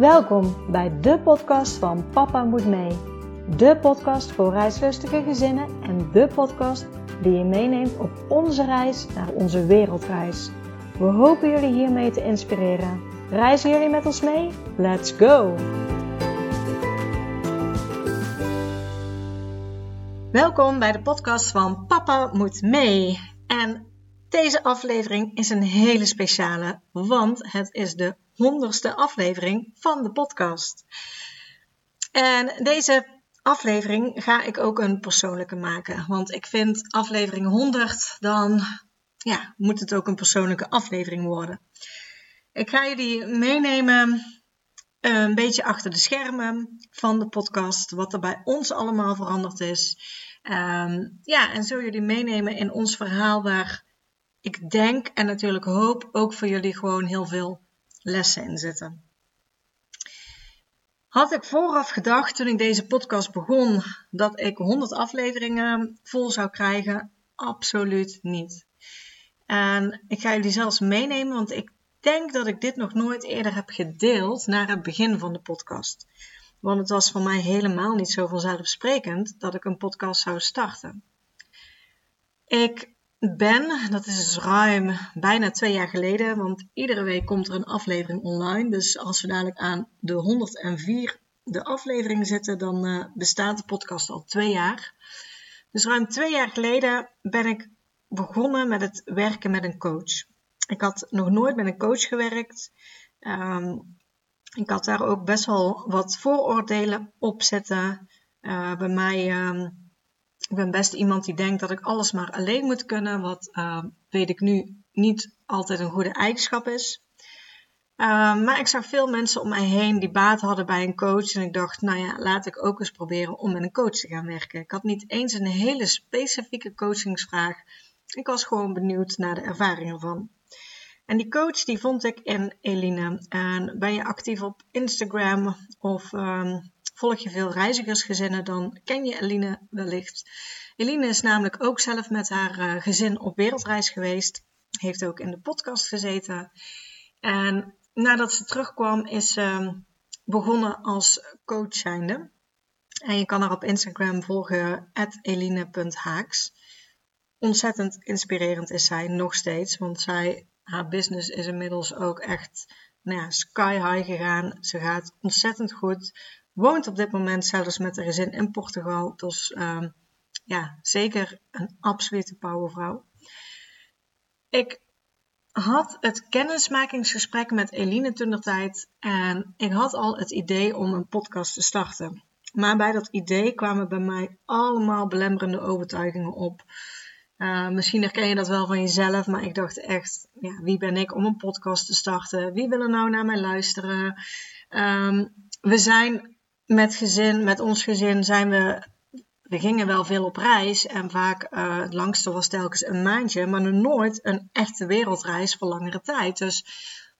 Welkom bij de podcast van Papa Moet Mee. De podcast voor reislustige gezinnen en de podcast die je meeneemt op onze reis naar onze wereldreis. We hopen jullie hiermee te inspireren. Reizen jullie met ons mee? Let's go! Welkom bij de podcast van Papa Moet Mee. En deze aflevering is een hele speciale, want het is de honderdste aflevering van de podcast. En deze aflevering ga ik ook een persoonlijke maken. Want ik vind aflevering 100, dan ja, moet het ook een persoonlijke aflevering worden. Ik ga jullie meenemen een beetje achter de schermen van de podcast. Wat er bij ons allemaal veranderd is. Ehm, ja, en zo jullie meenemen in ons verhaal waar ik denk en natuurlijk hoop ook voor jullie gewoon heel veel lessen in zitten. Had ik vooraf gedacht toen ik deze podcast begon dat ik 100 afleveringen vol zou krijgen? Absoluut niet. En ik ga jullie zelfs meenemen, want ik denk dat ik dit nog nooit eerder heb gedeeld naar het begin van de podcast. Want het was voor mij helemaal niet zo vanzelfsprekend dat ik een podcast zou starten. Ik ben, dat is dus ruim bijna twee jaar geleden, want iedere week komt er een aflevering online. Dus als we dadelijk aan de 104 de aflevering zitten, dan uh, bestaat de podcast al twee jaar. Dus ruim twee jaar geleden ben ik begonnen met het werken met een coach. Ik had nog nooit met een coach gewerkt. Um, ik had daar ook best wel wat vooroordelen op zitten. Uh, bij mij um, ik ben best iemand die denkt dat ik alles maar alleen moet kunnen, wat uh, weet ik nu niet altijd een goede eigenschap is. Uh, maar ik zag veel mensen om mij heen die baat hadden bij een coach. En ik dacht, nou ja, laat ik ook eens proberen om met een coach te gaan werken. Ik had niet eens een hele specifieke coachingsvraag. Ik was gewoon benieuwd naar de ervaring ervan. En die coach die vond ik in Eline. En ben je actief op Instagram of um, Volg je veel reizigersgezinnen, dan ken je Eline wellicht. Eline is namelijk ook zelf met haar uh, gezin op wereldreis geweest. Heeft ook in de podcast gezeten. En nadat ze terugkwam, is ze uh, begonnen als coach zijnde. En je kan haar op Instagram volgen, eline.haaks. Ontzettend inspirerend is zij nog steeds, want zij, haar business is inmiddels ook echt nou ja, sky high gegaan. Ze gaat ontzettend goed woont op dit moment zelfs met een gezin in Portugal. Dus uh, ja, zeker een absolute powervrouw. Ik had het kennismakingsgesprek met Eline toen de tijd en ik had al het idee om een podcast te starten. Maar bij dat idee kwamen bij mij allemaal belemmerende overtuigingen op. Uh, misschien herken je dat wel van jezelf, maar ik dacht echt, ja, wie ben ik om een podcast te starten? Wie wil er nou naar mij luisteren? Um, we zijn met gezin, met ons gezin zijn we, we gingen wel veel op reis en vaak uh, het langste was telkens een maandje, maar nog nooit een echte wereldreis voor langere tijd. Dus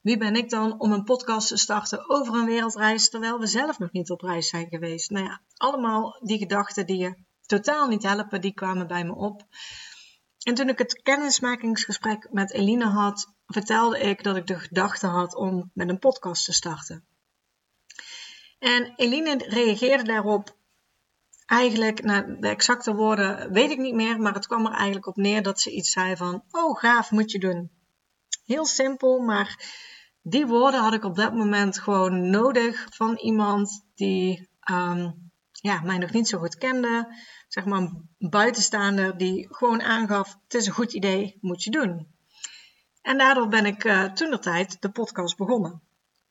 wie ben ik dan om een podcast te starten over een wereldreis terwijl we zelf nog niet op reis zijn geweest? Nou ja, allemaal die gedachten die je totaal niet helpen, die kwamen bij me op. En toen ik het kennismakingsgesprek met Eline had, vertelde ik dat ik de gedachte had om met een podcast te starten. En Eline reageerde daarop eigenlijk, nou, de exacte woorden weet ik niet meer, maar het kwam er eigenlijk op neer dat ze iets zei van, oh gaaf, moet je doen. Heel simpel, maar die woorden had ik op dat moment gewoon nodig van iemand die um, ja, mij nog niet zo goed kende. Zeg maar een buitenstaander die gewoon aangaf, het is een goed idee, moet je doen. En daardoor ben ik uh, toen de tijd de podcast begonnen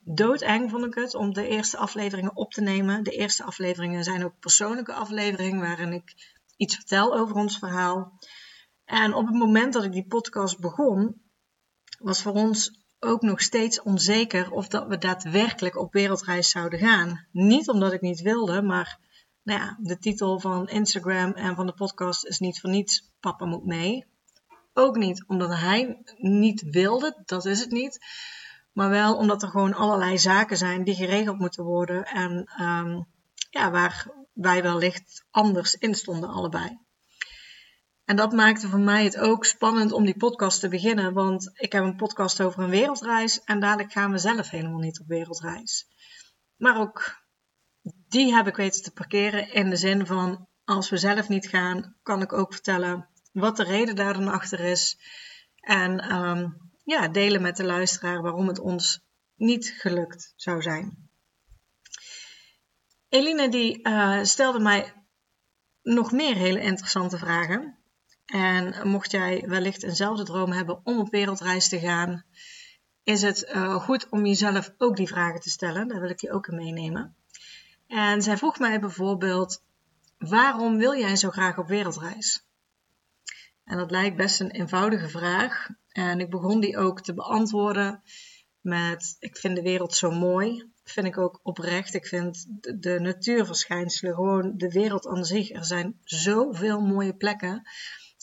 doodeng vond ik het om de eerste afleveringen op te nemen. De eerste afleveringen zijn ook persoonlijke afleveringen waarin ik iets vertel over ons verhaal. En op het moment dat ik die podcast begon, was voor ons ook nog steeds onzeker of dat we daadwerkelijk op wereldreis zouden gaan. Niet omdat ik niet wilde, maar nou ja, de titel van Instagram en van de podcast is niet voor niets Papa moet mee. Ook niet omdat hij niet wilde, dat is het niet. Maar wel omdat er gewoon allerlei zaken zijn die geregeld moeten worden. En um, ja, waar wij wellicht anders in stonden allebei. En dat maakte voor mij het ook spannend om die podcast te beginnen. Want ik heb een podcast over een wereldreis. En dadelijk gaan we zelf helemaal niet op wereldreis. maar ook die heb ik weten te parkeren in de zin van als we zelf niet gaan, kan ik ook vertellen wat de reden daar dan achter is. En ehm, ja, delen met de luisteraar waarom het ons niet gelukt zou zijn. Eline die uh, stelde mij nog meer hele interessante vragen. En mocht jij wellicht eenzelfde droom hebben om op wereldreis te gaan, is het uh, goed om jezelf ook die vragen te stellen. Daar wil ik je ook in meenemen. En zij vroeg mij bijvoorbeeld: waarom wil jij zo graag op wereldreis? En dat lijkt best een eenvoudige vraag. En ik begon die ook te beantwoorden met: Ik vind de wereld zo mooi. Vind ik ook oprecht. Ik vind de, natuurverschijnselen, gewoon de wereld aan zich. Er zijn zoveel mooie plekken.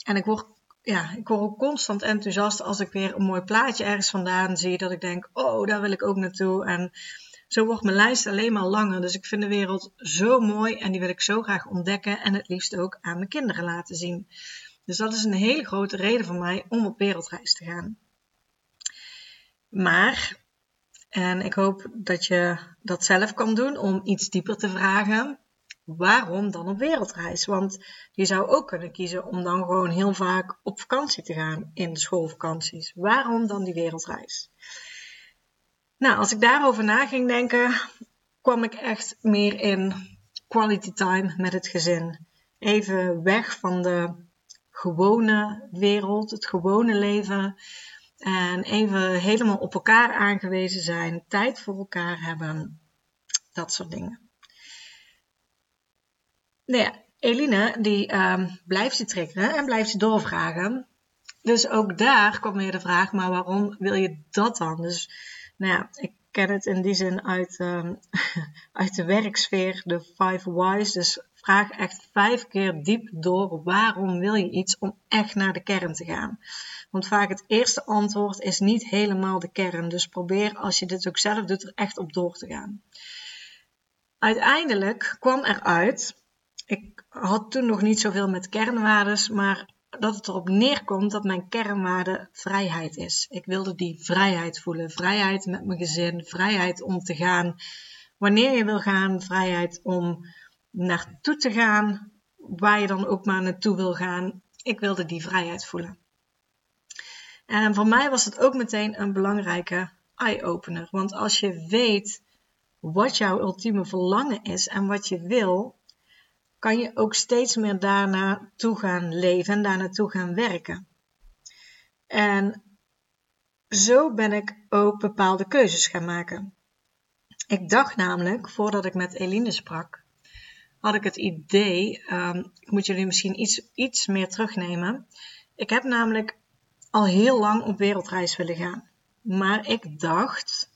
En ik word, ja, ik word ook constant enthousiast als ik weer een mooi plaatje ergens vandaan zie. Dat ik denk: Oh, daar wil ik ook naartoe. En zo wordt mijn lijst alleen maar langer. Dus ik vind de wereld zo mooi en die wil ik zo graag ontdekken en het liefst ook aan mijn kinderen laten zien. Dus dat is een hele grote reden voor mij om op wereldreis te gaan. Maar, en ik hoop dat je dat zelf kan doen om iets dieper te vragen, waarom dan op wereldreis? Want je zou ook kunnen kiezen om dan gewoon heel vaak op vakantie te gaan in de schoolvakanties. Waarom dan die wereldreis? Nou, als ik daarover na ging denken, kwam ik echt meer in quality time met het gezin. Even weg van de gewone wereld, het gewone leven. En even helemaal op elkaar aangewezen zijn, tijd voor elkaar hebben, dat soort dingen. Nou ja, Eline die uh, blijft je triggeren en blijft je doorvragen. Dus ook daar kwam weer de vraag, maar waarom wil je dat dan? Dus nou ja, ik ken het in die zin uit, um, uit de werksfeer, de five whys. Dus vraag echt vijf keer diep door waarom wil je iets om echt naar de kern te gaan. Want vaak het eerste antwoord is niet helemaal de kern. Dus probeer als je dit ook zelf doet er echt op door te gaan. Uiteindelijk kwam eruit, ik had toen nog niet zoveel met kernwaardes, maar dat het erop neerkomt dat mijn kernwaarde vrijheid is. Ik wilde die vrijheid voelen. Vrijheid met mijn gezin, vrijheid om te gaan wanneer je wil gaan, vrijheid om naartoe te gaan, waar je dan ook maar naartoe wil gaan. Ik wilde die vrijheid voelen. En voor mij was het ook meteen een belangrijke eye-opener. Want als je weet wat jouw ultieme verlangen is en wat je wil, kan je ook steeds meer daarna toe gaan leven en daar naartoe gaan werken. En zo ben ik ook bepaalde keuzes gaan maken. Ik dacht namelijk, voordat ik met Eline sprak, had ik het idee, um, ik moet jullie misschien iets, iets meer terugnemen. Ik heb namelijk al heel lang op wereldreis willen gaan. Maar ik dacht,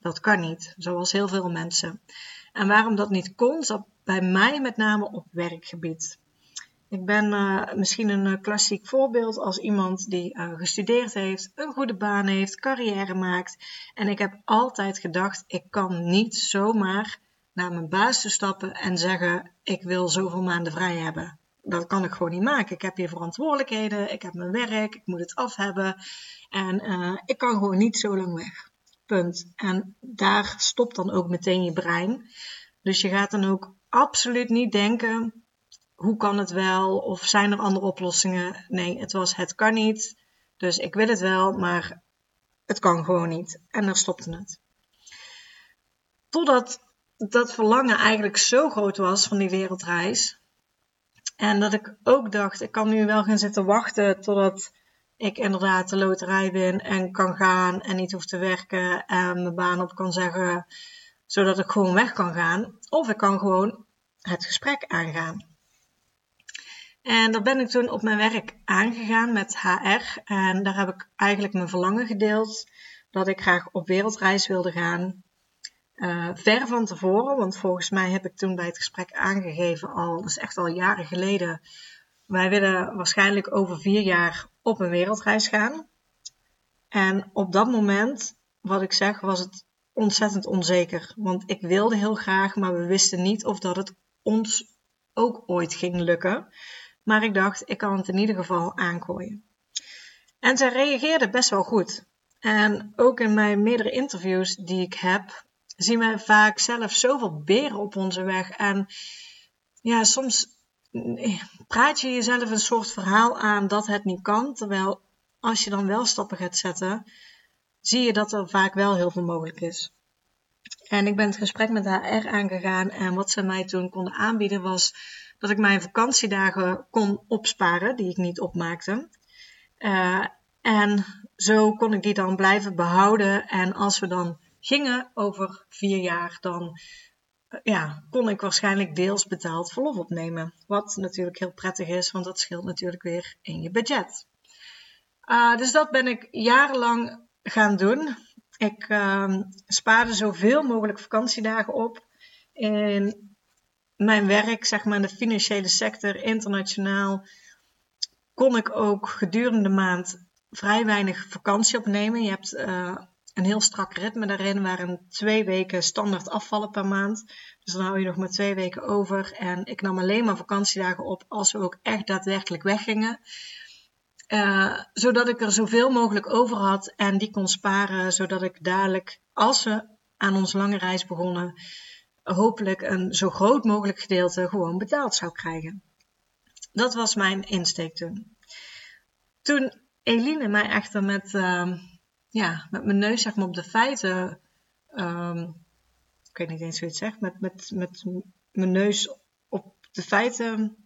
dat kan niet, zoals heel veel mensen. En waarom dat niet kon, zat bij mij met name op werkgebied. Ik ben uh, misschien een uh, klassiek voorbeeld als iemand die uh, gestudeerd heeft, een goede baan heeft, carrière maakt. En ik heb altijd gedacht, ik kan niet zomaar naar mijn baas te stappen en zeggen, ik wil zoveel maanden vrij hebben. Dat kan ik gewoon niet maken. Ik heb hier verantwoordelijkheden, ik heb mijn werk, ik moet het af hebben. En ik kan gewoon niet zo lang weg. Punt. En daar stopt dan ook meteen je brein. Dus je gaat dan ook absoluut niet denken, hoe kan het wel? Of zijn er andere oplossingen? Nee, het was, het kan niet. Dus ik wil het wel, maar het kan gewoon niet. En daar stopte het. Totdat dat verlangen eigenlijk zo groot was van die wereldreis. En dat ik ook dacht, ik kan nu wel gaan zitten wachten totdat ik inderdaad de loterij win en kan gaan en niet hoef te werken en mijn baan op kan zeggen, zodat ik gewoon weg kan gaan. Of ik kan gewoon het gesprek aangaan. En dat ben ik toen op mijn werk aangegaan met HR. En daar heb ik eigenlijk mijn verlangen gedeeld dat ik graag op wereldreis wilde gaan. Uh, ver van tevoren, want volgens mij heb ik toen bij het gesprek aangegeven al, dat is echt al jaren geleden. Wij willen waarschijnlijk over vier jaar op een wereldreis gaan. En op dat moment, wat ik zeg, was het ontzettend onzeker. Want ik wilde heel graag, maar we wisten niet of dat het ons ook ooit ging lukken. Maar ik dacht, ik kan het in ieder geval aangooien. En zij reageerde best wel goed. En ook in mijn meerdere interviews die ik heb, zien we vaak zelf zoveel beren op onze weg. En ja, soms eh, praat je jezelf een soort verhaal aan dat het niet kan. Terwijl als je dan wel stappen gaat zetten, zie je dat er vaak wel heel veel mogelijk is. En ik ben het gesprek met HR aangegaan en wat ze mij toen konden aanbieden was dat ik mijn vakantiedagen kon opsparen die ik niet opmaakte. Uh, en zo kon ik die dan blijven behouden. En als we dan gingen over vier jaar, dan eh, ja, kon ik waarschijnlijk deels betaald verlof opnemen. Wat natuurlijk heel prettig is, want dat scheelt natuurlijk weer in je budget. Uh, dus dat ben ik jarenlang gaan doen. Ik uh, spaarde zoveel mogelijk vakantiedagen op. In mijn werk, zeg maar in de financiële sector, internationaal, kon ik ook gedurende de maand vrij weinig vakantie opnemen. Je hebt uh, een heel strak ritme daarin, waarin twee weken standaard afvallen per maand. Dus dan hou je nog maar twee weken over. En ik nam alleen maar vakantiedagen op als we ook echt daadwerkelijk weggingen. Uh, zodat ik er zoveel mogelijk over had en die kon sparen, zodat ik dadelijk, als we aan onze lange reis begonnen, hopelijk een zo groot mogelijk gedeelte gewoon betaald zou krijgen. Dat was mijn insteek toen. Toen Eline mij echter met, uh, ja, met mijn neus zeg maar, op de feiten, um, ik weet niet eens hoe je het zegt, met, met, met mijn neus op de feiten,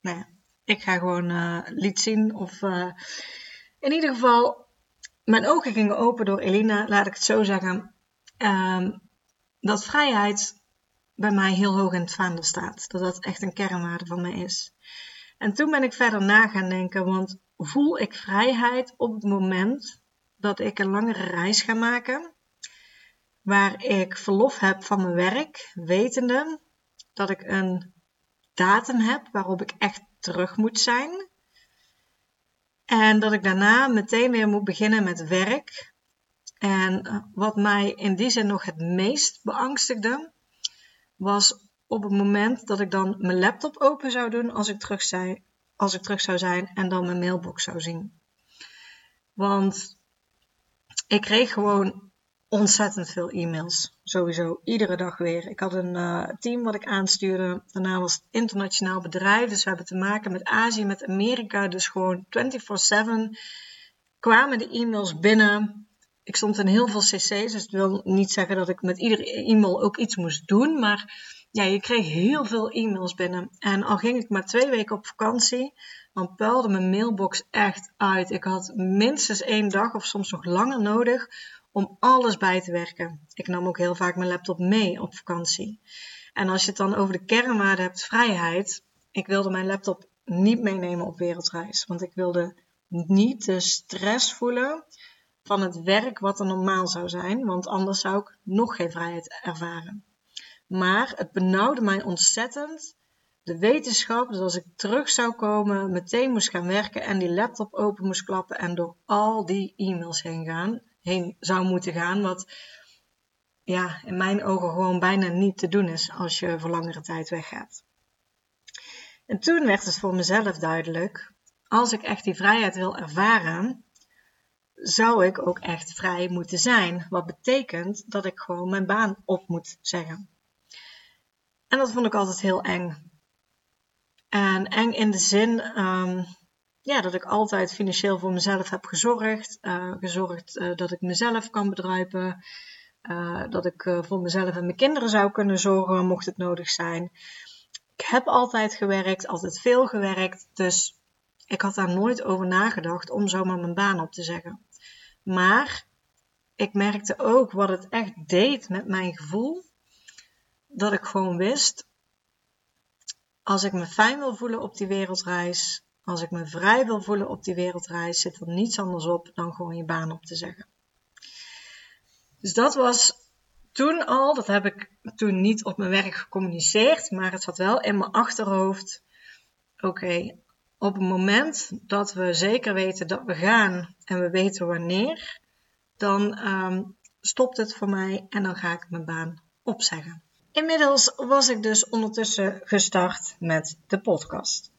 nou ja, ik ga gewoon uh, liet zien. Of uh, in ieder geval, mijn ogen gingen open door Elina, laat ik het zo zeggen. Um, dat vrijheid bij mij heel hoog in het vaandel staat. Dat dat echt een kernwaarde van mij is. En toen ben ik verder na gaan denken, want voel ik vrijheid op het moment dat ik een langere reis ga maken, waar ik verlof heb van mijn werk, wetende dat ik een datum heb waarop ik echt terug moet zijn. En dat ik daarna meteen weer moet beginnen met werk. En wat mij in die zin nog het meest beangstigde, was op het moment dat ik dan mijn laptop open zou doen als ik terug, zei, als ik terug zou zijn en dan mijn mailbox zou zien. Want ik kreeg gewoon ontzettend veel e-mails. Sowieso, iedere dag weer. Ik had een uh, team wat ik aanstuurde. Daarna was het internationaal bedrijf. Dus we hebben te maken met Azië, met Amerika. Dus gewoon 24-7 kwamen de e-mails binnen. Ik stond in heel veel cc's. Dus het wil niet zeggen dat ik met iedere e-mail ook iets moest doen. Maar ja, je kreeg heel veel e-mails binnen. En al ging ik maar twee weken op vakantie, dan puilde mijn mailbox echt uit. Ik had minstens één dag of soms nog langer nodig om alles bij te werken. Ik nam ook heel vaak mijn laptop mee op vakantie. En als je het dan over de kernwaarde hebt, vrijheid. Ik wilde mijn laptop niet meenemen op wereldreis. Want ik wilde niet de stress voelen van het werk wat er normaal zou zijn. Want anders zou ik nog geen vrijheid ervaren. Maar het benauwde mij ontzettend. De wetenschap dat als ik terug zou komen, meteen moest gaan werken en die laptop open moest klappen en door al die e-mails heen gaan heen zou moeten gaan. Wat ja, in mijn ogen gewoon bijna niet te doen is als je voor langere tijd weggaat. En toen werd het voor mezelf duidelijk, als ik echt die vrijheid wil ervaren, zou ik ook echt vrij moeten zijn. Wat betekent dat ik gewoon mijn baan op moet zeggen. En dat vond ik altijd heel eng. En eng in de zin um, ja, dat ik altijd financieel voor mezelf heb gezorgd. Uh, gezorgd uh, dat ik mezelf kan bedruipen. Uh, dat ik voor mezelf en mijn kinderen zou kunnen zorgen, mocht het nodig zijn. Ik heb altijd gewerkt, altijd veel gewerkt. Dus ik had daar nooit over nagedacht om zomaar mijn baan op te zeggen. Maar ik merkte ook wat het echt deed met mijn gevoel. Dat ik gewoon wist, als ik me fijn wil voelen op die wereldreis, als ik me vrij wil voelen op die wereldreis, zit er niets anders op dan gewoon je baan op te zeggen. Dus dat was toen al, dat heb ik toen niet op mijn werk gecommuniceerd, maar het zat wel in mijn achterhoofd. Oké, op het moment dat we zeker weten dat we gaan en we weten wanneer, dan um, stopt het voor mij en dan ga ik mijn baan opzeggen. Inmiddels was ik dus ondertussen gestart met de podcast.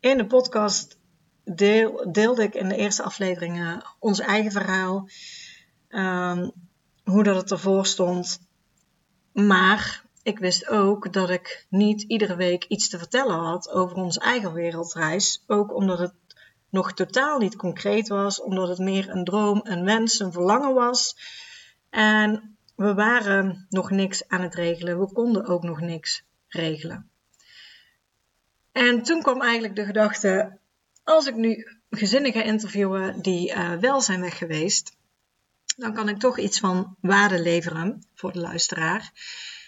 In de podcast deel, deelde ik in de eerste afleveringen ons eigen verhaal. Um, hoe dat het ervoor stond. Maar ik wist ook dat ik niet iedere week iets te vertellen had over onze eigen wereldreis. Ook omdat het nog totaal niet concreet was, omdat het meer een droom, een wens, een verlangen was. En we waren nog niks aan het regelen. We konden ook nog niks regelen. En toen kwam eigenlijk de gedachte: als ik nu gezinnen ga interviewen die uh, wel zijn weg geweest, dan kan ik toch iets van waarde leveren voor de luisteraar.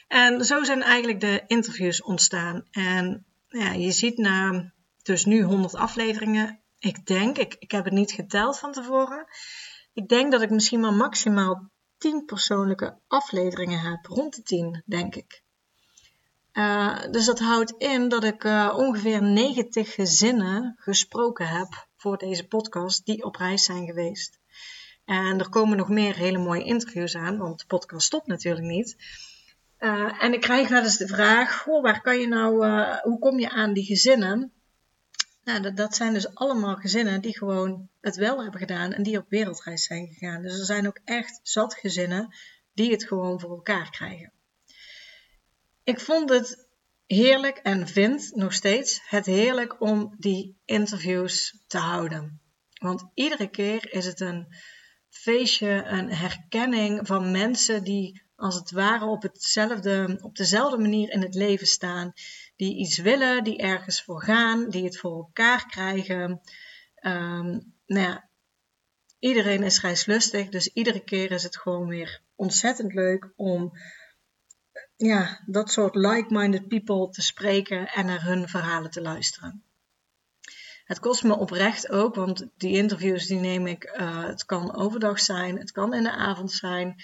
En zo zijn eigenlijk de interviews ontstaan. En ja, je ziet na dus nu 100 afleveringen, ik denk, ik, ik heb het niet geteld van tevoren, ik denk dat ik misschien maar maximaal 10 persoonlijke afleveringen heb, rond de 10, denk ik. Uh, dus dat houdt in dat ik uh, ongeveer 90 gezinnen gesproken heb voor deze podcast die op reis zijn geweest. En er komen nog meer hele mooie interviews aan, want de podcast stopt natuurlijk niet. Uh, en ik krijg wel eens de vraag: waar kan je nou, hoe kom je aan die gezinnen? Nou, dat, dat, zijn dus allemaal gezinnen die gewoon het wel hebben gedaan en die op wereldreis zijn gegaan. Dus er zijn ook echt zat gezinnen die het gewoon voor elkaar krijgen. Ik vond het heerlijk en vind nog steeds het heerlijk om die interviews te houden. Want iedere keer is het een feestje, een herkenning van mensen die als het ware op, hetzelfde, op dezelfde manier in het leven staan. Die iets willen, die ergens voor gaan, die het voor elkaar krijgen. Um, nou ja, iedereen is reislustig, dus iedere keer is het gewoon weer ontzettend leuk om ja, dat soort like-minded people te spreken en naar hun verhalen te luisteren. Het kost me oprecht ook, want die interviews die neem ik, uh, het kan overdag zijn, het kan in de avond zijn.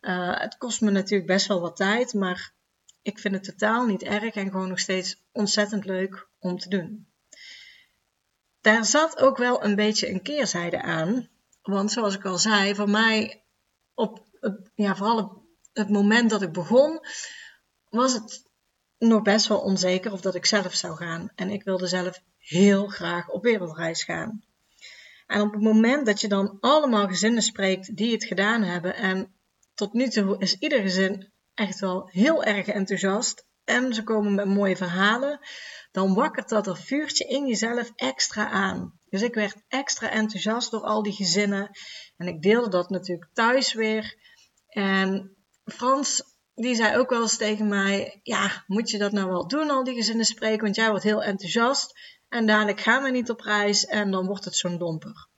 Uh, het kost me natuurlijk best wel wat tijd, maar ik vind het totaal niet erg en gewoon nog steeds ontzettend leuk om te doen. Daar zat ook wel een beetje een keerzijde aan, want zoals ik al zei, voor mij op, ja, vooral op het moment dat ik begon, was het nog best wel onzeker of dat ik zelf zou gaan. En ik wilde zelf heel graag op wereldreis gaan. En op het moment dat je dan allemaal gezinnen spreekt die het gedaan hebben. En tot nu toe is ieder gezin echt wel heel erg enthousiast. En ze komen met mooie verhalen. Dan wakkert dat een vuurtje in jezelf extra aan. Dus ik werd extra enthousiast door al die gezinnen. En ik deelde dat natuurlijk thuis weer. En Frans die zei ook wel eens tegen mij: Ja, moet je dat nou wel doen, al die gezinnen spreken? Want jij wordt heel enthousiast. En dadelijk gaan we niet op reis en dan wordt het zo'n domper.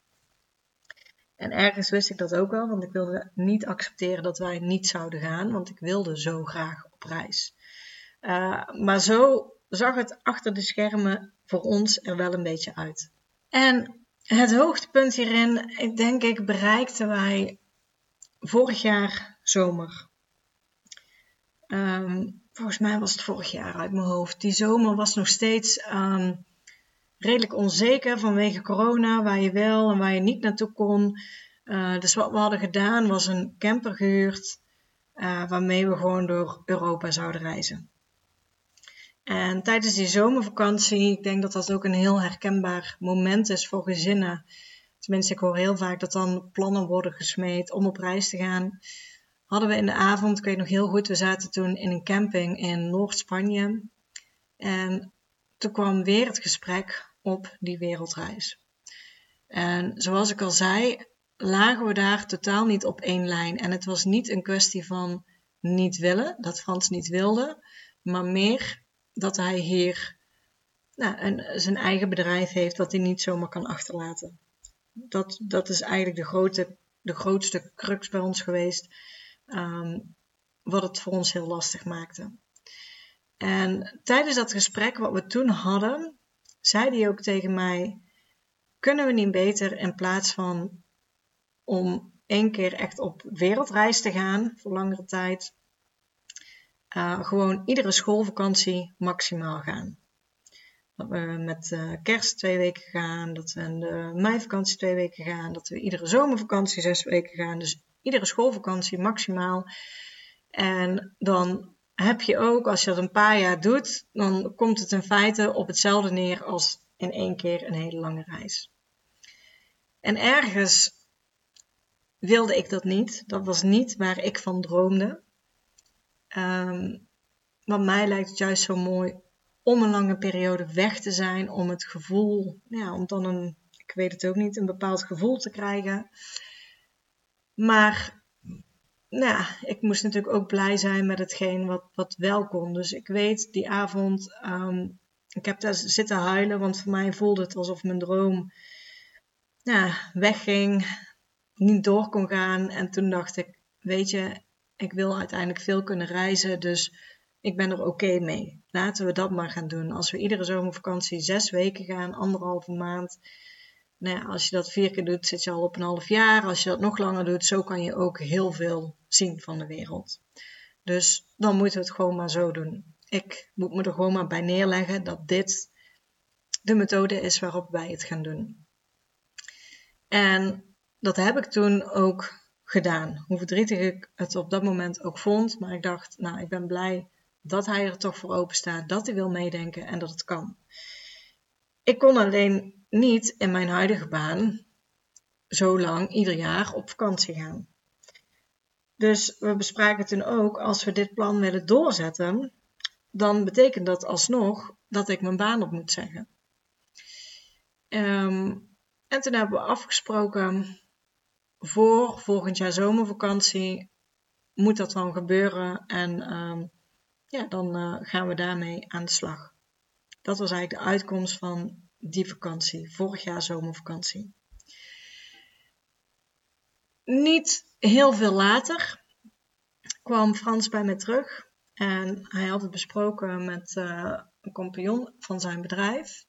En ergens wist ik dat ook wel, want ik wilde niet accepteren dat wij niet zouden gaan, want ik wilde zo graag op reis. Uh, maar zo zag het achter de schermen voor ons er wel een beetje uit. En het hoogtepunt hierin, ik denk ik, bereikten wij vorig jaar zomer. Um, volgens mij was het vorig jaar uit mijn hoofd. Die zomer was nog steeds um, redelijk onzeker vanwege corona, waar je wel en waar je niet naartoe kon. Uh, dus wat we hadden gedaan was een camper gehuurd uh, waarmee we gewoon door Europa zouden reizen. En tijdens die zomervakantie, ik denk dat dat ook een heel herkenbaar moment is voor gezinnen. Tenminste, ik hoor heel vaak dat dan plannen worden gesmeed om op reis te gaan hadden we in de avond, ik weet nog heel goed, we zaten toen in een camping in Noord-Spanje. En toen kwam weer het gesprek op die wereldreis. En zoals ik al zei, lagen we daar totaal niet op één lijn. En het was niet een kwestie van niet willen, dat Frans niet wilde, maar meer dat hij hier nou, een, zijn eigen bedrijf heeft dat hij niet zomaar kan achterlaten. Dat, dat is eigenlijk de, grote, de grootste crux bij ons geweest. Ehm, wat het voor ons heel lastig maakte. En tijdens dat gesprek wat we toen hadden, zei hij ook tegen mij: Kunnen we niet beter in plaats van om één keer echt op wereldreis te gaan voor langere tijd, uh, gewoon iedere schoolvakantie maximaal gaan? Dat we met uh, kerst twee weken gaan, dat we in de meivakantie twee weken gaan, dat we iedere zomervakantie zes weken gaan. Dus iedere schoolvakantie maximaal. En dan heb je ook, als je dat een paar jaar doet, dan komt het in feite op hetzelfde neer als in één keer een hele lange reis. En ergens wilde ik dat niet. Dat was niet waar ik van droomde. Um, want mij lijkt het juist zo mooi om een lange periode weg te zijn, om het gevoel, ja, om dan een, ik weet het ook niet, een bepaald gevoel te krijgen. Maar nou, ik moest natuurlijk ook blij zijn met hetgeen wat, wat wel kon. Dus ik weet die avond, um, ik heb daar zitten huilen, want voor mij voelde het alsof mijn droom wegging, niet door kon gaan. En toen dacht ik, weet je, ik wil uiteindelijk veel kunnen reizen, dus ik ben er oké mee. Laten we dat maar gaan doen. Als we iedere zomervakantie zes weken gaan, anderhalve maand. Nou als je dat vier keer doet, zit je al op een half jaar. Als je dat nog langer doet, zo kan je ook heel veel zien van de wereld. Dus dan moeten we het gewoon maar zo doen. Ik moet me er gewoon maar bij neerleggen dat dit de methode is waarop wij het gaan doen. En dat heb ik toen ook gedaan. Hoe verdrietig ik het op dat moment ook vond. Maar ik dacht, nou, ik ben blij dat hij er toch voor open staat, dat hij wil meedenken en dat het kan. Ik kon alleen niet in mijn huidige baan zo lang ieder jaar op vakantie gaan. Dus we bespraken toen ook, als we dit plan willen doorzetten, dan betekent dat alsnog dat ik mijn baan op moet zeggen. Ehm, en toen hebben we afgesproken, voor volgend jaar zomervakantie moet dat dan gebeuren. En ehm, ja, dan uh, gaan we daarmee aan de slag. Dat was eigenlijk de uitkomst van die vakantie, vorig jaar zomervakantie. Niet heel veel later kwam Frans bij mij terug en hij had het besproken met uh, een compagnon van zijn bedrijf.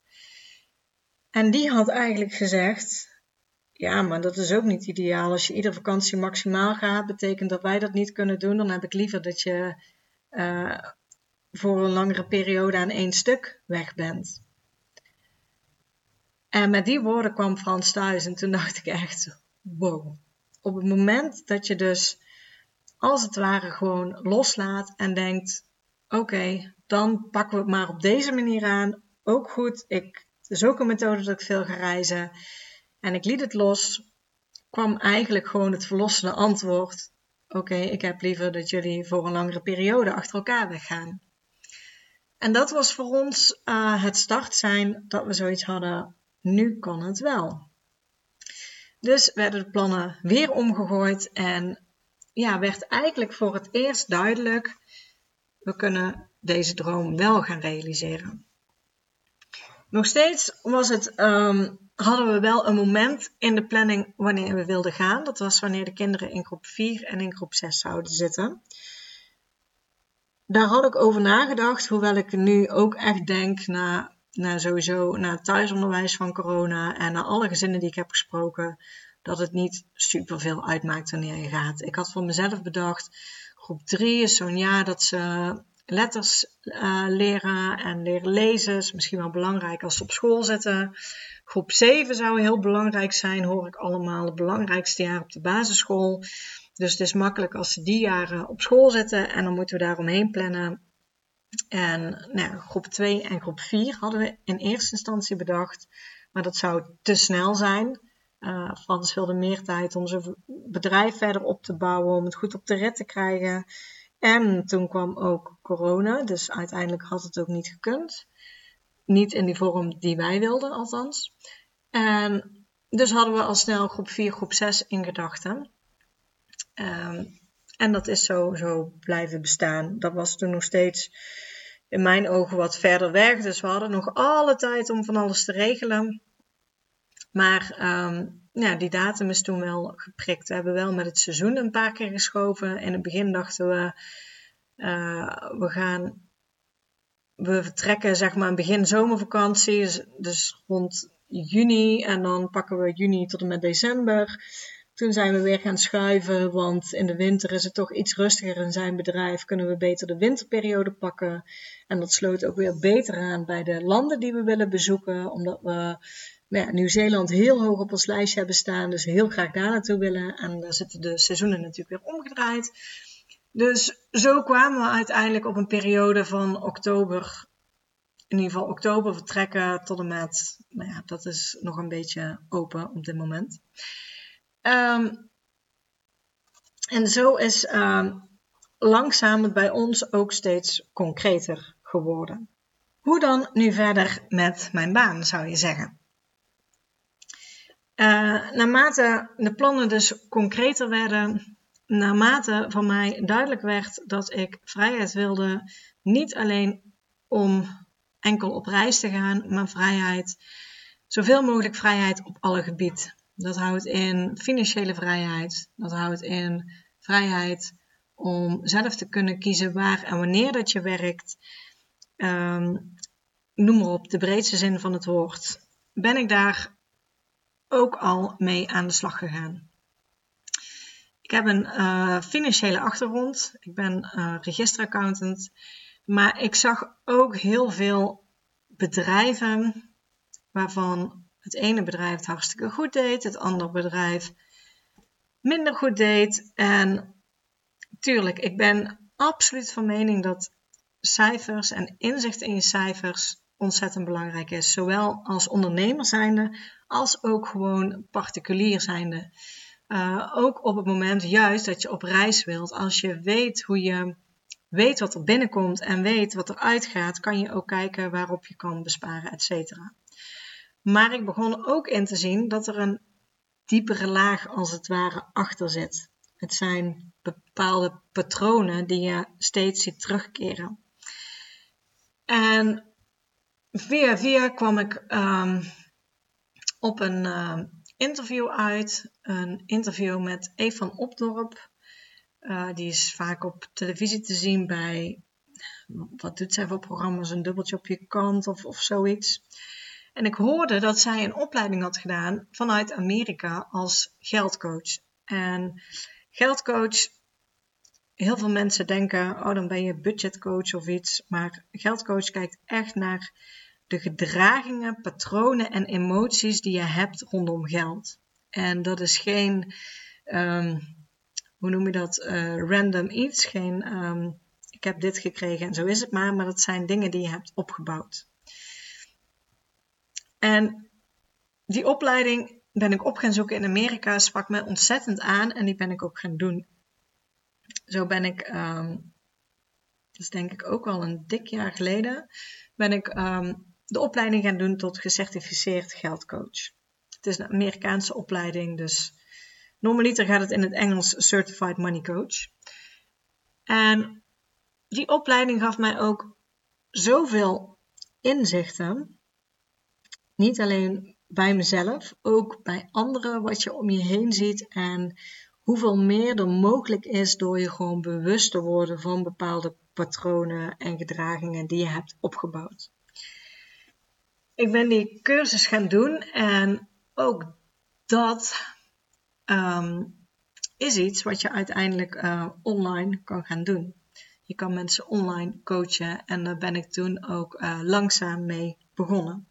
En die had eigenlijk gezegd: Ja, maar dat is ook niet ideaal. Als je iedere vakantie maximaal gaat, betekent dat wij dat niet kunnen doen. Dan heb ik liever dat je uh, voor een langere periode aan één stuk weg bent. En met die woorden kwam Frans thuis en toen dacht ik echt, wow. Op het moment dat je dus als het ware gewoon loslaat en denkt, oké, dan pakken we het maar op deze manier aan. Ook goed, ik, het is ook een methode dat ik veel ga reizen. En ik liet het los, kwam eigenlijk gewoon het verlossende antwoord oké, ik heb liever dat jullie voor een langere periode achter elkaar weggaan. En dat was voor ons uh, het start zijn dat we zoiets hadden, nu kan het wel. Dus werden de plannen weer omgegooid en ja, werd eigenlijk voor het eerst duidelijk, we kunnen deze droom wel gaan realiseren. Nog steeds was het um, hadden we wel een moment in de planning wanneer we wilden gaan. Dat was wanneer de kinderen in groep 4 en in groep 6 zouden zitten. Daar had ik over nagedacht, hoewel ik nu ook echt denk na, na sowieso naar het thuisonderwijs van corona en naar alle gezinnen die ik heb gesproken, dat het niet super veel uitmaakt wanneer je gaat. Ik had voor mezelf bedacht, groep 3 is zo'n jaar dat ze letters uh, leren en leren lezen. Is misschien wel belangrijk als ze op school zitten. Groep 7 zou heel belangrijk zijn, hoor ik allemaal. Het belangrijkste jaar op de basisschool. Dus het is makkelijk als ze die jaren op school zitten en dan moeten we daaromheen plannen. En nou, groep 2 en groep 4 hadden we in eerste instantie bedacht, maar dat zou te snel zijn. Uh, Frans wilde meer tijd om zijn bedrijf verder op te bouwen, om het goed op de rit te krijgen. En toen kwam ook corona, dus uiteindelijk had het ook niet gekund. Niet in die vorm die wij wilden, althans. En dus hadden we al snel groep 4, groep 6 in gedachten. Um, en dat is zo, zo blijven bestaan. Dat was toen nog steeds in mijn ogen wat verder weg. Dus we hadden nog alle tijd om van alles te regelen. Maar ja, die datum is toen wel geprikt. We hebben wel met het seizoen een paar keer geschoven. In het begin dachten we, uh, we gaan we vertrekken zeg maar begin zomervakantie, dus, dus rond juni. En dan pakken we juni tot en met december. Toen zijn we weer gaan schuiven, want in de winter is het toch iets rustiger in zijn bedrijf. Kunnen we beter de winterperiode pakken. En dat sloot ook weer beter aan bij de landen die we willen bezoeken. Omdat we nou ja, Nieuw-Zeeland heel hoog op ons lijstje hebben staan. Dus heel graag daar naartoe willen. En daar zitten de seizoenen natuurlijk weer omgedraaid. Dus zo kwamen we uiteindelijk op een periode van oktober, in ieder geval oktober vertrekken tot en met, nou ja, dat is nog een beetje open op dit moment. Um, En zo is uh, langzaam het bij ons ook steeds concreter geworden. Hoe dan nu verder met mijn baan, zou je zeggen? Uh, naarmate de plannen dus concreter werden, naarmate van mij duidelijk werd dat ik vrijheid wilde, niet alleen om enkel op reis te gaan, maar vrijheid, zoveel mogelijk vrijheid op alle gebieden. Dat houdt in financiële vrijheid, dat houdt in vrijheid om zelf te kunnen kiezen waar en wanneer dat je werkt. Um, noem maar op, de breedste zin van het woord. Ben ik daar ook al mee aan de slag gegaan. Ik heb een uh, financiële achtergrond. Ik ben uh, registeraccountant. Maar ik zag ook heel veel bedrijven waarvan het ene bedrijf het hartstikke goed deed, het andere bedrijf minder goed deed. En tuurlijk, ik ben absoluut van mening dat cijfers en inzicht in je cijfers ontzettend belangrijk is. Zowel als ondernemer zijnde, als ook gewoon particulier zijnde. Uh, ook op het moment juist dat je op reis wilt, als je weet hoe je weet wat er binnenkomt en weet wat er uitgaat, kan je ook kijken waarop je kan besparen, et cetera. Maar ik begon ook in te zien dat er een diepere laag als het ware achter zit. Het zijn bepaalde patronen die je steeds ziet terugkeren. En via via kwam ik um, op een uh, interview uit. Een interview met Eve van Opdorp. Uh, die is vaak op televisie te zien bij, wat doet zij voor programma's, een dubbeltje op je kant of, of zoiets. En ik hoorde dat zij een opleiding had gedaan vanuit Amerika als geldcoach. En geldcoach, heel veel mensen denken, oh dan ben je budgetcoach of iets. Maar geldcoach kijkt echt naar de gedragingen, patronen en emoties die je hebt rondom geld. En dat is geen, um, hoe noem je dat, uh, random iets. Geen, um, ik heb dit gekregen en zo is het maar. Maar dat zijn dingen die je hebt opgebouwd. En die opleiding ben ik op gaan zoeken in Amerika, sprak me ontzettend aan en die ben ik ook gaan doen. Zo ben ik, um, dat is denk ik ook al een dik jaar geleden, ben ik de opleiding gaan doen tot gecertificeerd geldcoach. Het is een Amerikaanse opleiding, dus normaliter gaat het in het Engels Certified Money Coach. En die opleiding gaf mij ook zoveel inzichten. Niet alleen bij mezelf, ook bij anderen, wat je om je heen ziet en hoeveel meer er mogelijk is door je gewoon bewust te worden van bepaalde patronen en gedragingen die je hebt opgebouwd ik ben die cursus gaan doen en ook dat ehm, is iets wat je uiteindelijk uh, online kan gaan doen. Je kan mensen online coachen en daar ben ik toen ook uh, langzaam mee begonnen.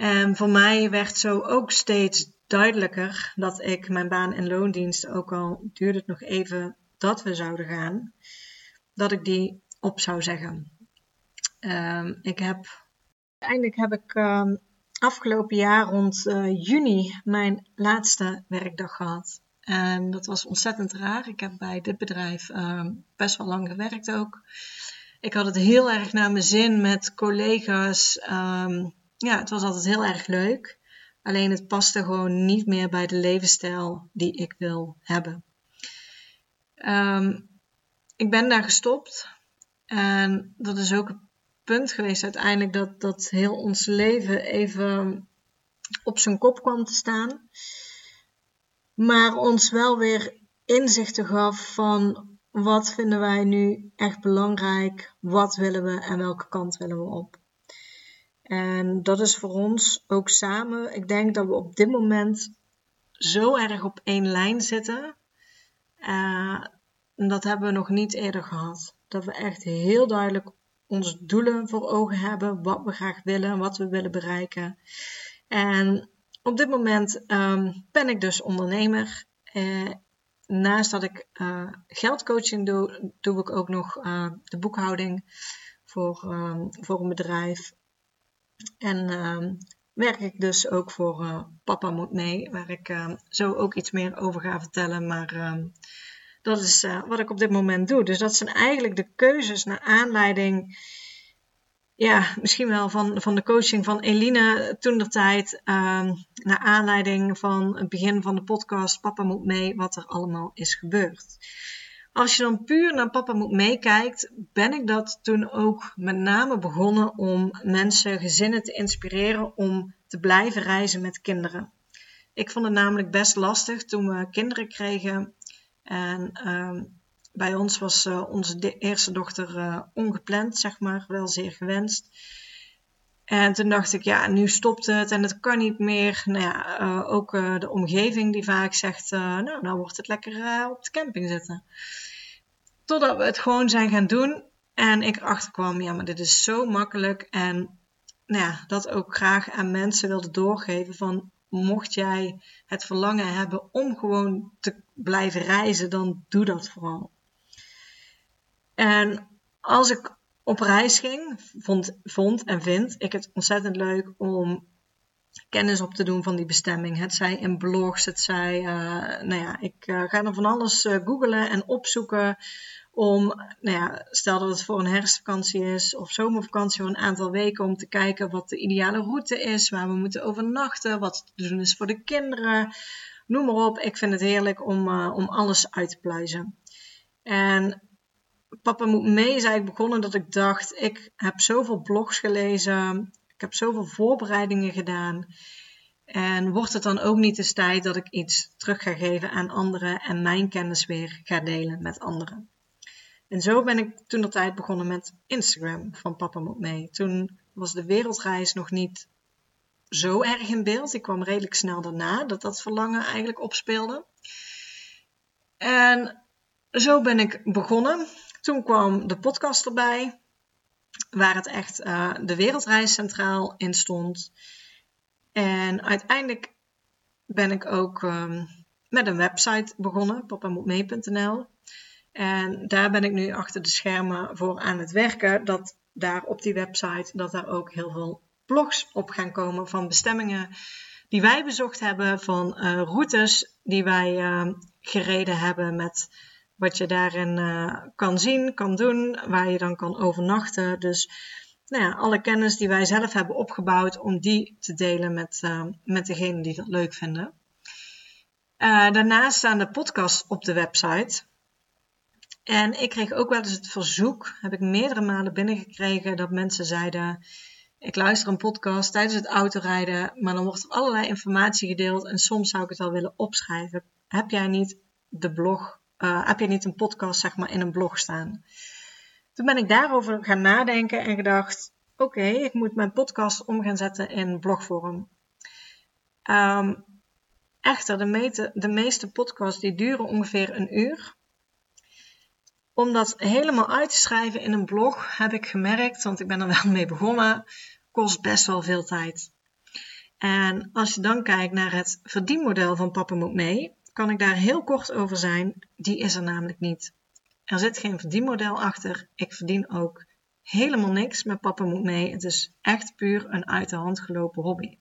En voor mij werd zo ook steeds duidelijker dat ik mijn baan in loondienst, ook al duurde het nog even dat we zouden gaan, dat ik die op zou zeggen. Um, ik heb Uiteindelijk heb ik uh, afgelopen jaar rond uh, juni mijn laatste werkdag gehad. En dat was ontzettend raar. Ik heb bij dit bedrijf best wel lang gewerkt ook. Ik had het heel erg naar mijn zin met collega's. Ja, het was altijd heel erg leuk. Alleen het paste gewoon niet meer bij de levensstijl die ik wil hebben. Um, ik ben daar gestopt. En dat is ook punt geweest uiteindelijk dat, dat heel ons leven even op zijn kop kwam te staan. Maar ons wel weer inzichten gaf van wat vinden wij nu echt belangrijk, wat willen we en welke kant willen we op. En dat is voor ons ook samen. Ik denk dat we op dit moment zo erg op één lijn zitten. Uh, dat hebben we nog niet eerder gehad. Dat we echt heel duidelijk onze doelen voor ogen hebben, wat we graag willen, wat we willen bereiken. En op dit moment ehm, ben ik dus ondernemer. Eh, naast dat ik uh, geldcoaching doe, doe ik ook nog de boekhouding voor, um, voor een bedrijf. En um, werk ik dus ook voor uh, Papa Moet Mee, waar ik uh, zo ook iets meer over ga vertellen. Maar uh, dat is wat ik op dit moment doe. Dus dat zijn eigenlijk de keuzes naar aanleiding, ja, misschien wel van, van de coaching van Eline toen de tijd, ehm, naar aanleiding van het begin van de podcast Papa Moet Mee, wat er allemaal is gebeurd. Als je dan puur naar papa moet meekijkt, ben ik dat toen ook met name begonnen om mensen, gezinnen te inspireren om te blijven reizen met kinderen. Ik vond het namelijk best lastig toen we kinderen kregen. En uh, bij ons was uh, onze eerste dochter uh, ongepland, zeg maar, wel zeer gewenst. En toen dacht ik, ja, nu stopt het en het kan niet meer. Nou ja, uh, ook uh, de omgeving die vaak zegt, uh, nou, nou wordt het lekker op de camping zitten. Totdat we het gewoon zijn gaan doen. En ik erachter kwam, ja, maar dit is zo makkelijk. En nou ja, dat ook graag aan mensen wilde doorgeven van mocht jij het verlangen hebben om gewoon te blijven reizen, dan doe dat vooral. En als ik op reis ging, vond, vond en vind ik het ontzettend leuk om kennis op te doen van die bestemming. Het zij in blogs, het zij, uh, nou ja, ik uh, ga er van alles uh, googlen en opzoeken om, nou ja, stel dat het voor een herfstvakantie is of zomervakantie voor een aantal weken, om te kijken wat de ideale route is, waar we moeten overnachten, wat te doen is voor de kinderen. Noem maar op, ik vind het heerlijk om, om alles uit te pluizen. En Papa moet mee is eigenlijk begonnen dat ik dacht, ik heb zoveel blogs gelezen, ik heb zoveel voorbereidingen gedaan. En wordt het dan ook niet eens tijd dat ik iets terug ga geven aan anderen en mijn kennis weer ga delen met anderen? En zo ben ik toen de tijd begonnen met Instagram van Papa Moet Mee. Toen was de wereldreis nog niet zo erg in beeld. Ik kwam redelijk snel daarna dat dat verlangen eigenlijk opspeelde. En zo ben ik begonnen. Toen kwam de podcast erbij, waar het echt uh, de wereldreis centraal in stond. En uiteindelijk ben ik ook um, met een website begonnen, papamoetmee.nl. En daar ben ik nu achter de schermen voor aan het werken. Dat daar op die website, dat daar ook heel veel blogs op gaan komen van bestemmingen die wij bezocht hebben, van uh, routes die wij uh, gereden hebben met wat je daarin uh, kan zien, kan doen, waar je dan kan overnachten. Dus nou ja, alle kennis die wij zelf hebben opgebouwd, om die te delen met, uh, met degenen die dat leuk vinden. Uh, daarnaast staan de podcasts op de website. En ik kreeg ook wel eens het verzoek, heb ik meerdere malen binnengekregen, dat mensen zeiden: Ik luister een podcast tijdens het autorijden, maar dan wordt er allerlei informatie gedeeld en soms zou ik het al willen opschrijven. Heb jij niet de blog uh, heb je niet een podcast zeg maar in een blog staan? Toen ben ik daarover gaan nadenken en gedacht, oké, ik moet mijn podcast om gaan zetten in blogvorm. Um, echter, de, de meeste podcasts die duren ongeveer een uur. Om dat helemaal uit te schrijven in een blog heb ik gemerkt, want ik ben er wel mee begonnen, kost best wel veel tijd. En als je dan kijkt naar het verdienmodel van Papa Moet Mee, kan ik daar heel kort over zijn. Die is er namelijk niet. Er zit geen verdienmodel achter. Ik verdien ook helemaal niks met Papa Moet Mee. Het is echt puur een uit de hand gelopen hobby.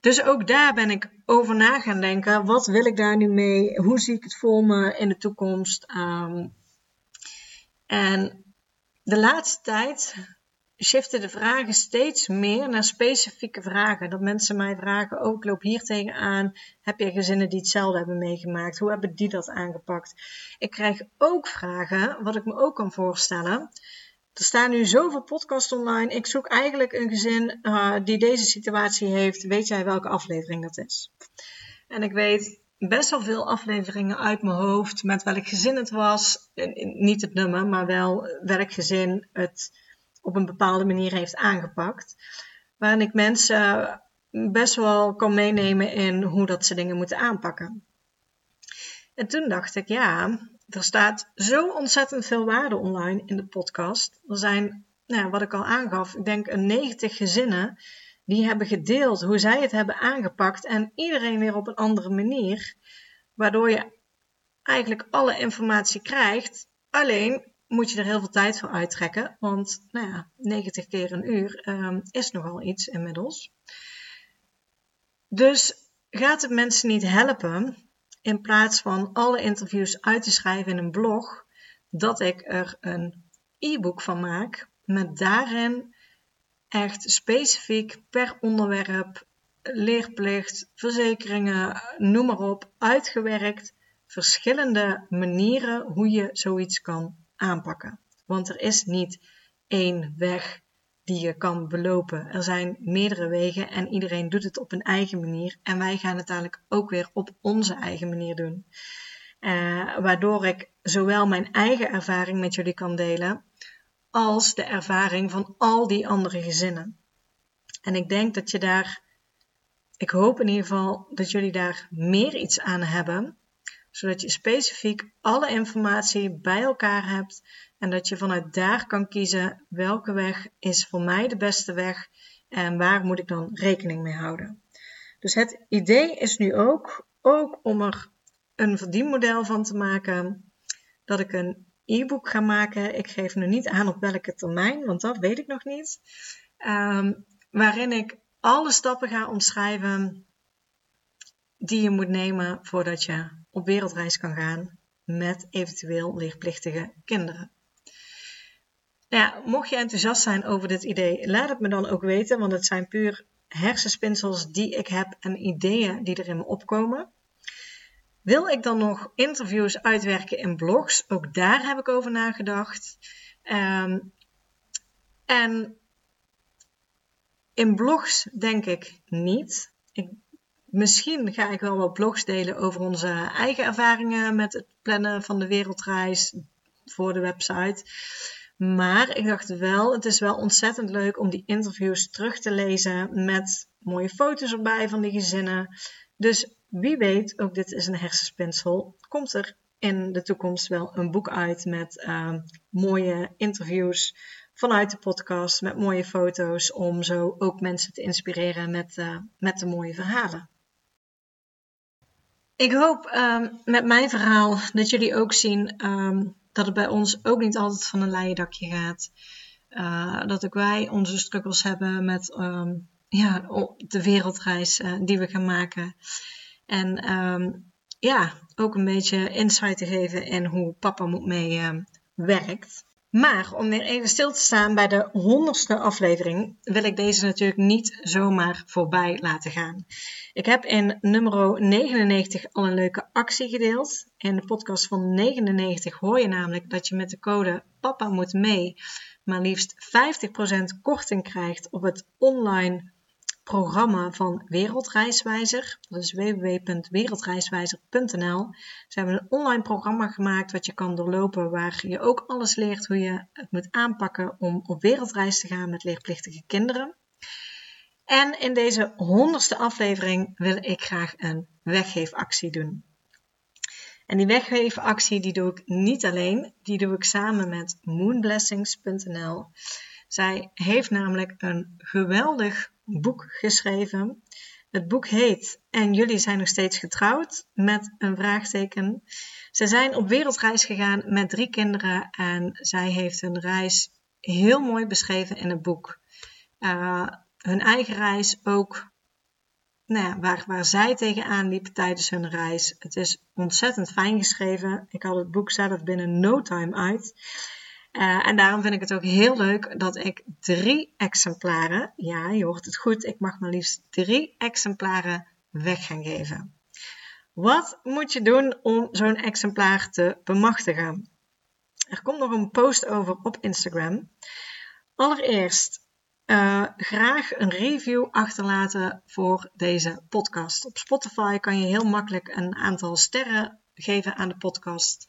Dus ook daar ben ik over na gaan denken. Wat wil ik daar nu mee? Hoe zie ik het voor me in de toekomst? Um, en de laatste tijd shiften de vragen steeds meer naar specifieke vragen. Dat mensen mij vragen, oh ik loop hier tegenaan. Heb je gezinnen die hetzelfde hebben meegemaakt? Hoe hebben die dat aangepakt? Ik krijg ook vragen, wat ik me ook kan voorstellen. Er staan nu zoveel podcasts online. Ik zoek eigenlijk een gezin uh, die deze situatie heeft. Weet jij welke aflevering dat is? En ik weet best wel veel afleveringen uit mijn hoofd met welk gezin het was. Niet het nummer, maar wel welk gezin het op een bepaalde manier heeft aangepakt. Waarin ik mensen best wel kan meenemen in hoe dat ze dingen moeten aanpakken. En toen dacht ik, ja, er staat zo ontzettend veel waarde online in de podcast. Er zijn, nou, wat ik al aangaf, ik denk een 90 gezinnen die hebben gedeeld hoe zij het hebben aangepakt en iedereen weer op een andere manier. Waardoor je eigenlijk alle informatie krijgt, alleen moet je er heel veel tijd voor uittrekken. Want nou ja, 90 keer een uur um, is nogal iets inmiddels. Dus gaat het mensen niet helpen in plaats van alle interviews uit te schrijven in een blog, dat ik er een e-book van maak met daarin echt specifiek per onderwerp, leerplicht, verzekeringen, noem maar op, uitgewerkt verschillende manieren hoe je zoiets kan aanpakken. Want er is niet één weg die je kan belopen. Er zijn meerdere wegen en iedereen doet het op een eigen manier. En wij gaan het eigenlijk ook weer op onze eigen manier doen. Uh, waardoor ik zowel mijn eigen ervaring met jullie kan delen, als de ervaring van al die andere gezinnen. En ik denk dat je daar, ik hoop in ieder geval dat jullie daar meer iets aan hebben, zodat je specifiek alle informatie bij elkaar hebt en dat je vanuit daar kan kiezen welke weg is voor mij de beste weg en waar moet ik dan rekening mee houden. Dus het idee is nu ook, ook om er een verdienmodel van te maken, dat ik een e-book ga maken. Ik geef nu niet aan op welke termijn, want dat weet ik nog niet. Ehm, waarin ik alle stappen ga omschrijven die je moet nemen voordat je op wereldreis kan gaan met eventueel leerplichtige kinderen. Nou mocht je enthousiast zijn over dit idee, laat het me dan ook weten, want het zijn puur hersenspinsels die ik heb en ideeën die er in me opkomen. Wil ik dan nog interviews uitwerken in blogs? Ook daar heb ik over nagedacht. Um, en in blogs denk ik niet. Ik, misschien ga ik wel wat blogs delen over onze eigen ervaringen met het plannen van de wereldreis voor de website. Maar ik dacht wel, het is wel ontzettend leuk om die interviews terug te lezen met mooie foto's erbij van die gezinnen. Dus wie weet, ook dit is een hersenspinsel, komt er in de toekomst wel een boek uit met uh, mooie interviews vanuit de podcast, met mooie foto's, om zo ook mensen te inspireren met, uh, met de mooie verhalen. Ik hoop uh, met mijn verhaal dat jullie ook zien ehm, dat het bij ons ook niet altijd van een leien dakje gaat. Uh, dat ook wij onze struggles hebben met ehm, ja, de wereldreis die we gaan maken. En ja, ook een beetje insight te geven in hoe papa moet mee werkt. Maar om weer even stil te staan bij de honderdste aflevering, wil ik deze natuurlijk niet zomaar voorbij laten gaan. Ik heb in nummer 99 al een leuke actie gedeeld. In de podcast van 99 hoor je namelijk dat je met de code Papa moet mee maar liefst 50% korting krijgt op het online programma van Wereldreiswijzer. Dat is www.wereldreiswijzer.nl. Ze hebben een online programma gemaakt wat je kan doorlopen, waar je ook alles leert hoe je het moet aanpakken om op wereldreis te gaan met leerplichtige kinderen. En in deze honderdste aflevering wil ik graag een weggeefactie doen. En die weggeefactie die doe ik niet alleen, die doe ik samen met moonblessings.nl. Zij heeft namelijk een geweldig boek geschreven. Het boek heet En jullie zijn nog steeds getrouwd met een vraagteken. Ze zijn op wereldreis gegaan met drie kinderen en zij heeft hun reis heel mooi beschreven in het boek. Uh, hun eigen reis ook, nou waar, waar zij tegenaan liepen tijdens hun reis. Het is ontzettend fijn geschreven. Ik had het boek zelf binnen no time uit. Uh, en daarom vind ik het ook heel leuk dat ik drie exemplaren, ja, je hoort het goed, ik mag maar liefst drie exemplaren weg gaan geven. Wat moet je doen om zo'n exemplaar te bemachtigen? Er komt nog een post over op Instagram. Allereerst uh, graag een review achterlaten voor deze podcast. Op Spotify kan je heel makkelijk een aantal sterren geven aan de podcast.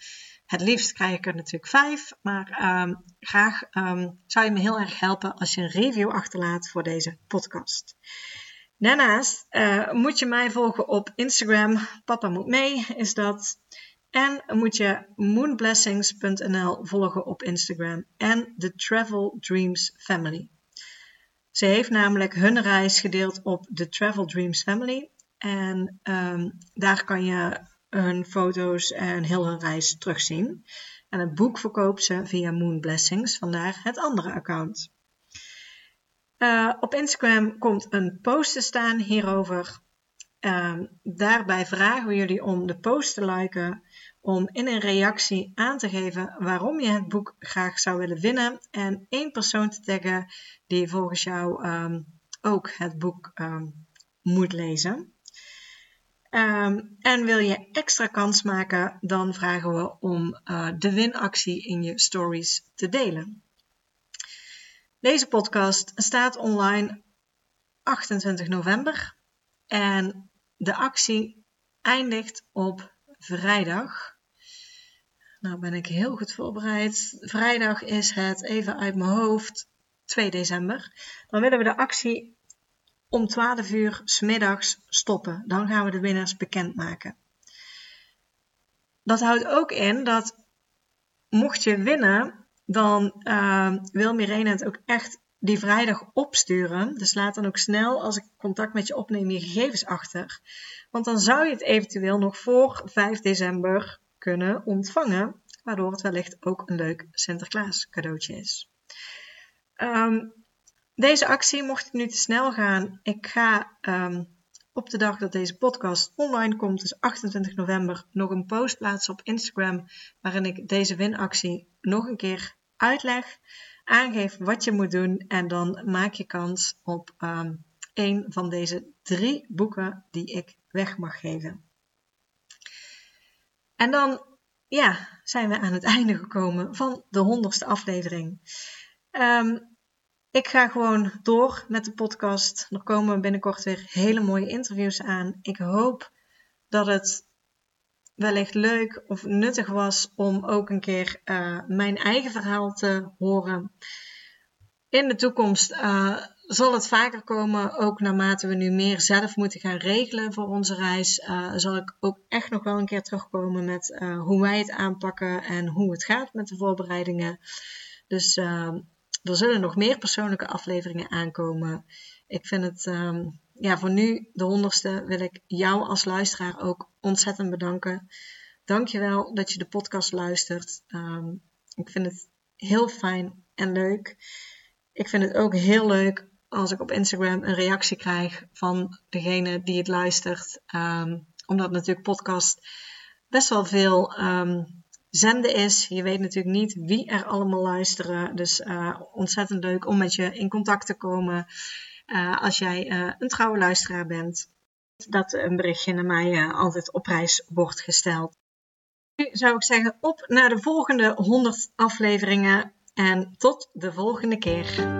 Het liefst krijg ik er natuurlijk vijf, maar um, graag um, zou je me heel erg helpen als je een review achterlaat voor deze podcast. Daarnaast uh, moet je mij volgen op Instagram. Papa moet mee is dat. En moet je moonblessings.nl volgen op Instagram en de Travel Dreams Family. Ze heeft namelijk hun reis gedeeld op de Travel Dreams Family. En um, daar kan je hun foto's en heel hun reis terugzien. En het boek verkoopt ze via Moon Blessings, vandaar het andere account. Uh, op Instagram komt een post te staan hierover. Uh, daarbij vragen we jullie om de post te liken, om in een reactie aan te geven waarom je het boek graag zou willen winnen en één persoon te taggen die volgens jou um, ook het boek um, moet lezen. Um, en wil je extra kans maken, dan vragen we om uh, de winactie in je stories te delen. Deze podcast staat online 28 november en de actie eindigt op vrijdag. Nou ben ik heel goed voorbereid. Vrijdag is het even uit mijn hoofd 2 december. Dan willen we de actie om 12 uur smiddags stoppen. Dan gaan we de winnaars bekendmaken. Dat houdt ook in dat mocht je winnen, dan uh, wil Mirene het ook echt die vrijdag opsturen. Dus laat dan ook snel, als ik contact met je opneem, je gegevens achter. Want dan zou je het eventueel nog voor 5 december kunnen ontvangen. Waardoor het wellicht ook een leuk Sinterklaas cadeautje is. Um, deze actie, mocht het nu te snel gaan, ik ga um, op de dag dat deze podcast online komt, dus 28 november, nog een post plaatsen op Instagram waarin ik deze winactie nog een keer uitleg, aangeef wat je moet doen en dan maak je kans op um, een van deze drie boeken die ik weg mag geven. En dan ja, zijn we aan het einde gekomen van de honderdste aflevering. Um, ik ga gewoon door met de podcast. Er komen binnenkort weer hele mooie interviews aan. Ik hoop dat het wellicht leuk of nuttig was om ook een keer uh, mijn eigen verhaal te horen. In de toekomst uh, zal het vaker komen, ook naarmate we nu meer zelf moeten gaan regelen voor onze reis, uh, zal ik ook echt nog wel een keer terugkomen met hoe wij het aanpakken en hoe het gaat met de voorbereidingen. Dus er zullen nog meer persoonlijke afleveringen aankomen. Ik vind het, um, ja, voor nu, de honderdste, wil ik jou als luisteraar ook ontzettend bedanken. Dankjewel dat je de podcast luistert. Um, ik vind het heel fijn en leuk. Ik vind het ook heel leuk als ik op Instagram een reactie krijg van degene die het luistert. Um, omdat natuurlijk podcast best wel veel um, zenden is. Je weet natuurlijk niet wie er allemaal luisteren. Dus uh, ontzettend leuk om met je in contact te komen uh, als jij uh, een trouwe luisteraar bent. Dat een berichtje naar mij altijd op prijs wordt gesteld. Nu zou ik zeggen op naar de volgende 100 afleveringen en tot de volgende keer.